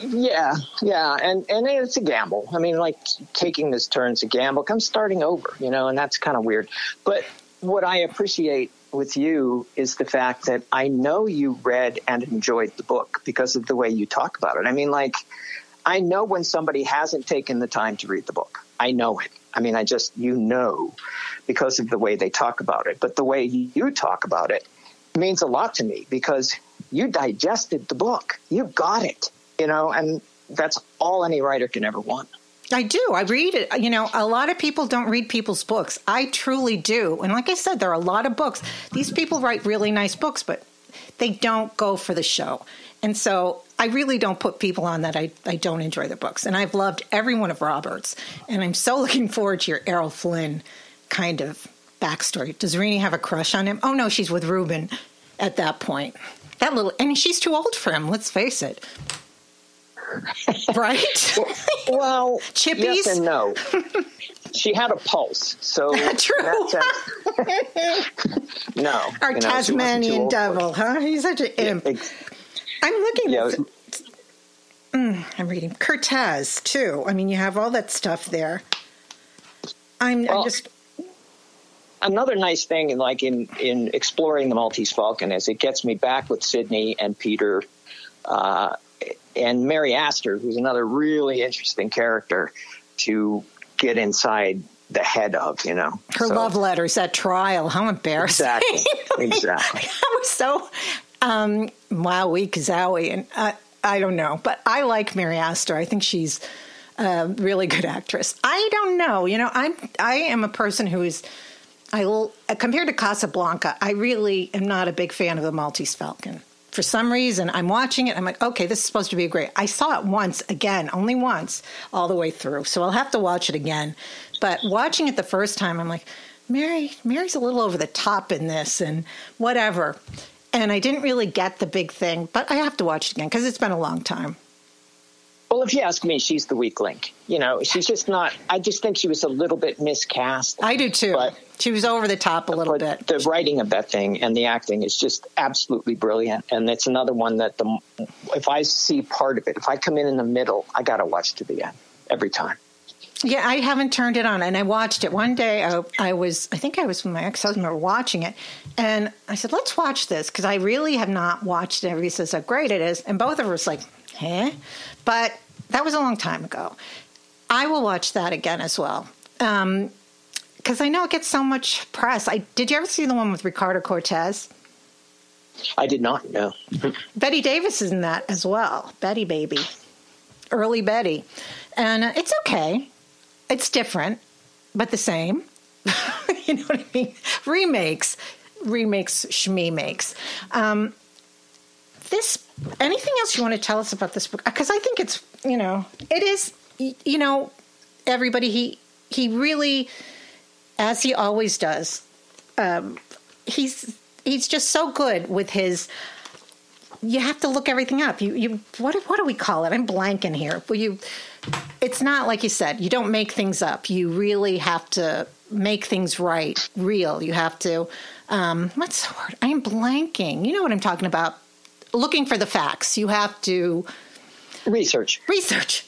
Yeah, yeah, and and it's a gamble. I mean, like taking this turn's a gamble. I'm starting over, you know, and that's kind of weird. But what I appreciate with you is the fact that I know you read and enjoyed the book because of the way you talk about it. I mean, like I know when somebody hasn't taken the time to read the book. I know it. I mean, I just you know because of the way they talk about it. But the way you talk about it means a lot to me because you digested the book. You got it, you know, and that's all any writer can ever want. I do. I read it. You know, a lot of people don't read people's books. I truly do. And like I said, there are a lot of books. These people write really nice books, but they don't go for the show. And so I really don't put people on that I, I don't enjoy the books. And I've loved every one of Robert's. And I'm so looking forward to your Errol Flynn kind of backstory. Does Renee have a crush on him? Oh, no, she's with Ruben at that point. That little, and she's too old for him. Let's face it. right? well, chippies. Yes and no. she had a pulse, so true. no, our you know, Tasmanian devil, huh? He's such an imp. Yeah, I'm looking yeah, at. Mm, I'm reading Curtiz too. I mean, you have all that stuff there. I'm, well, I'm just another nice thing in like in in exploring the Maltese Falcon is it gets me back with Sydney and Peter uh, and Mary Astor, who's another really interesting character to get inside the head of, you know. Her so, love letters at trial. How embarrassing. Exactly. Exactly. I was so um wowie kazowie and uh, I don't know, but I like Mary Astor. I think she's a really good actress. I don't know. You know, I'm I am a person who is I compared to Casablanca. I really am not a big fan of the Maltese Falcon. For some reason, I'm watching it. I'm like, okay, this is supposed to be great. I saw it once again, only once, all the way through. So I'll have to watch it again. But watching it the first time, I'm like, Mary, Mary's a little over the top in this, and whatever. And I didn't really get the big thing, but I have to watch it again because it's been a long time. Well, if you ask me, she's the weak link. You know, she's just not. I just think she was a little bit miscast. I do too. But, she was over the top a little bit. The writing of that thing and the acting is just absolutely brilliant. And it's another one that the if I see part of it, if I come in in the middle, I got to watch to the end every time. Yeah, I haven't turned it on, and I watched it one day. I, I was, I think I was with my ex-husband. We were watching it, and I said, "Let's watch this," because I really have not watched it. Everybody says how great it is, and both of us like, "Huh?" But that was a long time ago. I will watch that again as well. Um, because I know it gets so much press. I did you ever see the one with Ricardo Cortez? I did not know. Bette Davis is in that as well. Betty baby, early Betty, and uh, it's okay. It's different, but the same. you know what I mean? Remakes, remakes, shmee makes. Um, this anything else you want to tell us about this book? Because I think it's you know it is you know everybody he he really as he always does um, he's he's just so good with his you have to look everything up. You you what what do we call it? I'm blanking here. But you it's not like you said you don't make things up. You really have to make things right real. You have to um, what's the word? I'm blanking. You know what i'm talking about looking for the facts. You have to research. Research.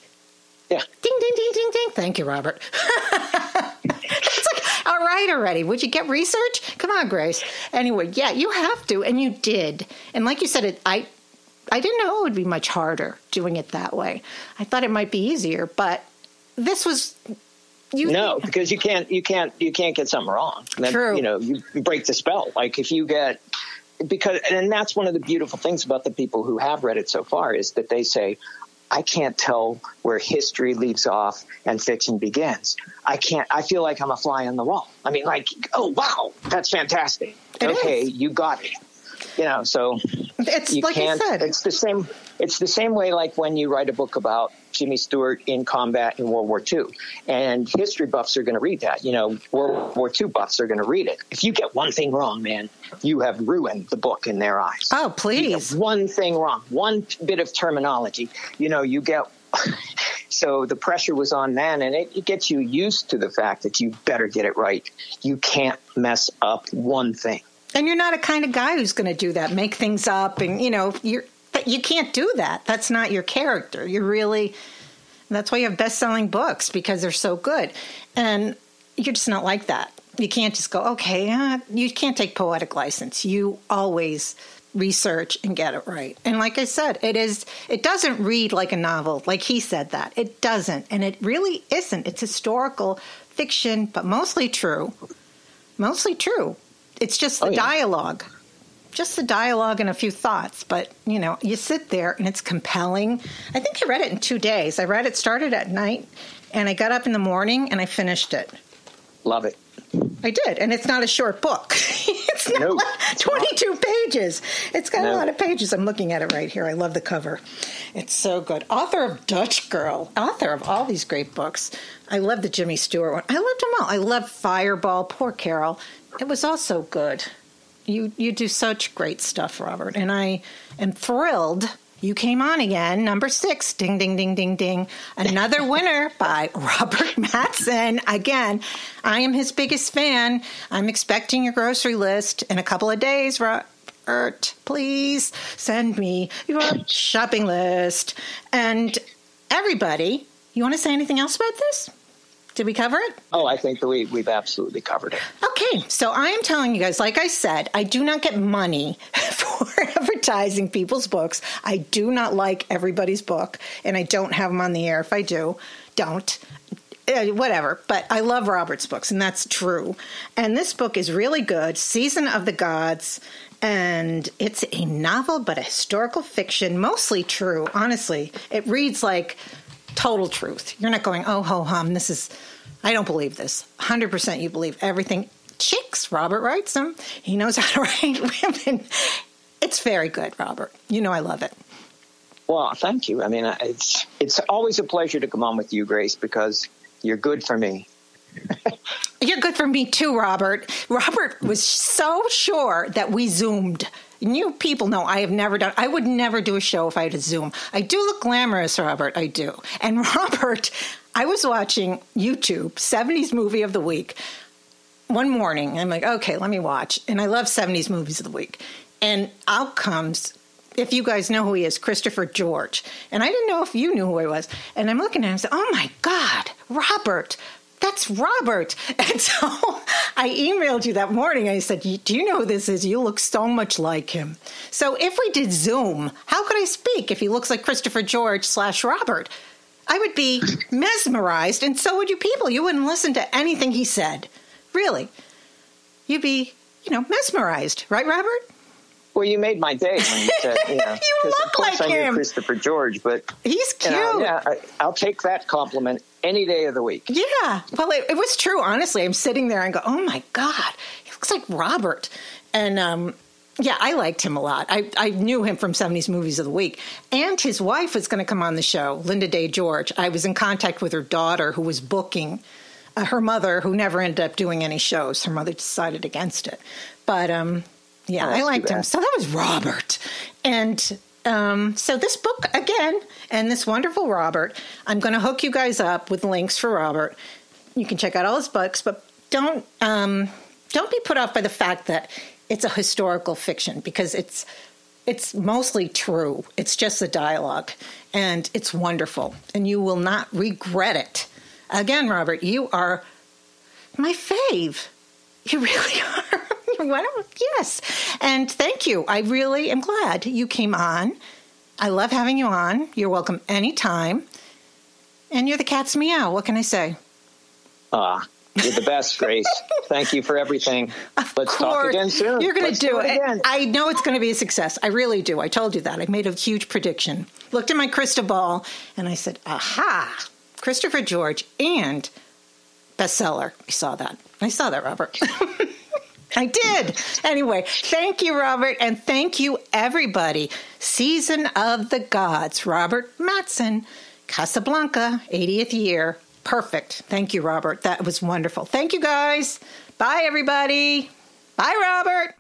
Yeah. Ding, ding, ding, ding, ding. Thank you, Robert. it's like, all right already. Would you get research? Come on, Grace. Anyway, yeah, you have to, and you did. And like you said, it, I, I didn't know it would be much harder doing it that way. I thought it might be easier, but this was. You, no, because you can't, you can't, you can't get something wrong. Then, True. You know, you break the spell. Like if you get because and that's one of the beautiful things about the people who have read it so far is that they say I can't tell where history leaves off and fiction begins. I can't. I feel like I'm a fly on the wall. I mean, like, oh wow, that's fantastic. It okay, is. you got it. You know, so it's you like can't. said. It's the same. It's the same way like when you write a book about Jimmy Stewart in combat in World War II. And history buffs are going to read that. You know, World War II buffs are going to read it. If you get one thing wrong, man, you have ruined the book in their eyes. Oh, please. one thing wrong, one bit of terminology, you know, you get. so the pressure was on then, and it, it gets you used to the fact that you better get it right. You can't mess up one thing. And you're not a kind of guy who's going to do that, make things up, and you know, you're you can't do that. That's not your character. You're really that's why you have best-selling books because they're so good. And you're just not like that. You can't just go, okay, uh, you can't take poetic license. You always research and get it right. And like I said, it is it doesn't read like a novel, like he said that. It doesn't. And it really isn't. It's historical fiction, but mostly true. Mostly true. It's just the oh, yeah. dialogue just the dialogue and a few thoughts, but you know, you sit there and it's compelling. I think I read it in two days. I read it started at night and I got up in the morning and I finished it. Love it. I did, and it's not a short book. it's not no, like 22 not. pages. It's got no. a lot of pages. I'm looking at it right here. I love the cover. It's so good. Author of Dutch Girl, author of all these great books. I love the Jimmy Stewart one. I loved them all. I love Fireball. Poor Carole. It was also good you you do such great stuff, Robert, and I am thrilled. You came on again, number six. Ding, ding, ding, ding, ding. Another winner by Robert Matzen. Again, I am his biggest fan. I'm expecting your grocery list in a couple of days, Robert. Please send me your shopping list. And everybody, you want to say anything else about this? Did we cover it? Oh, I think that we, we've absolutely covered it. Okay, so I am telling you guys, like I said, I do not get money for advertising people's books. I do not like everybody's book, and I don't have them on the air. If I do, don't. Uh, whatever, but I love Robert's books, and that's true. And this book is really good Season of the Gods, and it's a novel, but a historical fiction, mostly true, honestly. It reads like total truth. You're not going, oh, ho hum, this is, I don't believe this. 100% you believe everything. Chicks, Robert writes them. He knows how to write women. It's very good, Robert. You know I love it. Well, thank you. I mean, it's it's always a pleasure to come on with you, Grace, because you're good for me. you're good for me too, Robert. Robert was so sure that we zoomed. You people know I have never done. I would never do a show if I had a Zoom. I do look glamorous, Robert. I do. And Robert, I was watching YouTube 70s movie of the week one morning. I'm like, okay, let me watch. And I love 70s movies of the week. And out comes if you guys know who he is, Christopher George. And I didn't know if you knew who he was. And I'm looking at him and said, Oh my God, Robert, that's Robert. And so I emailed you that morning. I said, Do you know who this is? You look so much like him. So if we did Zoom, how could I speak if he looks like Christopher George slash Robert? I would be mesmerized, and so would you people. You wouldn't listen to anything he said. Really. You'd be, you know, mesmerized, right, Robert? Well, you made my day when you said, you know, you look of course like I him. knew Christopher George, but he's cute. You know, yeah, I, will take that compliment any day of the week. Yeah, well, it, it, was true. Honestly, I'm sitting there and go, "Oh my god, he looks like Robert," and um, yeah, I liked him a lot. I, I knew him from 70s Movies of the Week. And his wife was going to come on the show, Linda Day George. I was in contact with her daughter who was booking uh, her mother, who never ended up doing any shows. Her mother decided against it. But um, yeah, oh, I liked him. So that was Robert. And um, so this book again, and this wonderful Robert, I'm going to hook you guys up with links for Robert. You can check out all his books, but don't um, don't be put off by the fact that it's a historical fiction because it's it's mostly true. It's just the dialogue, and it's wonderful, and you will not regret it. Again, Robert, you are my fave. You really are. yes. And thank you. I really am glad you came on. I love having you on. You're welcome anytime. And you're the cat's meow. What can I say? Ah, you're the best, Grace. Thank you for everything. Of Let's course. talk again soon. You're going to do, do, it again. I know it's going to be a success. I really do. I told you that. I made a huge prediction. Looked at my crystal ball and I said, aha, Christopher George and bestseller. I saw that. I saw that, Robert. I did. Anyway, thank you, Robert, and thank you, everybody. Season of the Gods, Robert Matzen, Casablanca, 80th year. Perfect. Thank you, Robert. That was wonderful. Thank you, guys. Bye, everybody. Bye, Robert.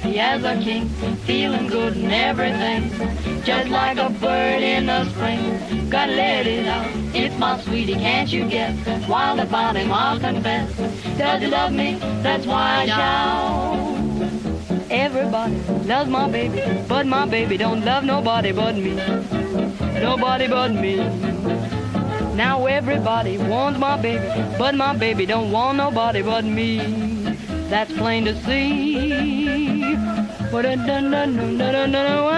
Happy as a king, feeling good and everything. Just like a bird in the spring, gotta let it out. It's my sweetie, can't you guess? Wild about him, I'll confess. Does he love me? That's why I shout. Everybody loves my baby, but my baby don't love nobody but me. Nobody but me. Now everybody wants my baby, but my baby don't want nobody but me that's plain to see. But a da da da da da da da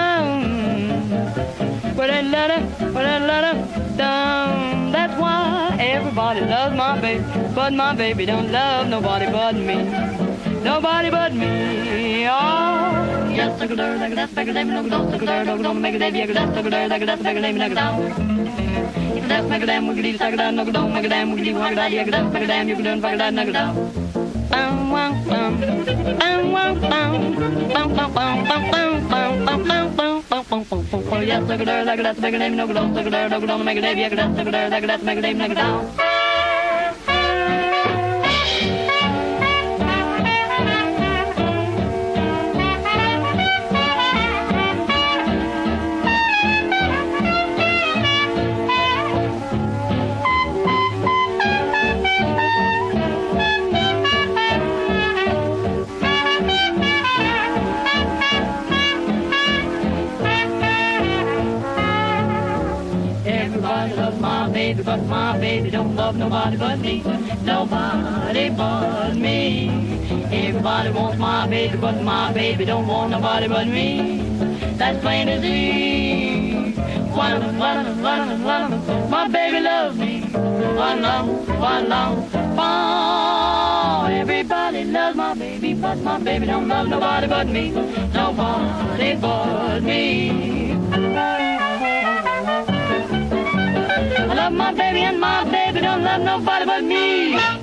That's why everybody loves my baby, but my baby don't love nobody but me. Nobody but me. Oh, yes, sugar dur, like that's bigger than no dur, no go, make a day, yeah, that's dur, like that's bigger than no go. If that's a damn, we could eat sugar dur, no go, make a damn, we could eat sugar dur, yeah, that's a damn, you could do, fuck dur, no go. Yes, look at her, look at that, make a name, no good, look at her, no good, make a name, yeah, look at her, look at that, make a name, look at that. Baby, but my baby don't love nobody but me. Nobody but me. Everybody wants my baby, but my baby don't want nobody but me. That's plain as easy. One, one, one, one, my baby loves me. One one love, one. Everybody loves my baby, but my baby don't love nobody but me. Nobody but me. Love my baby and my baby don't love nobody but me.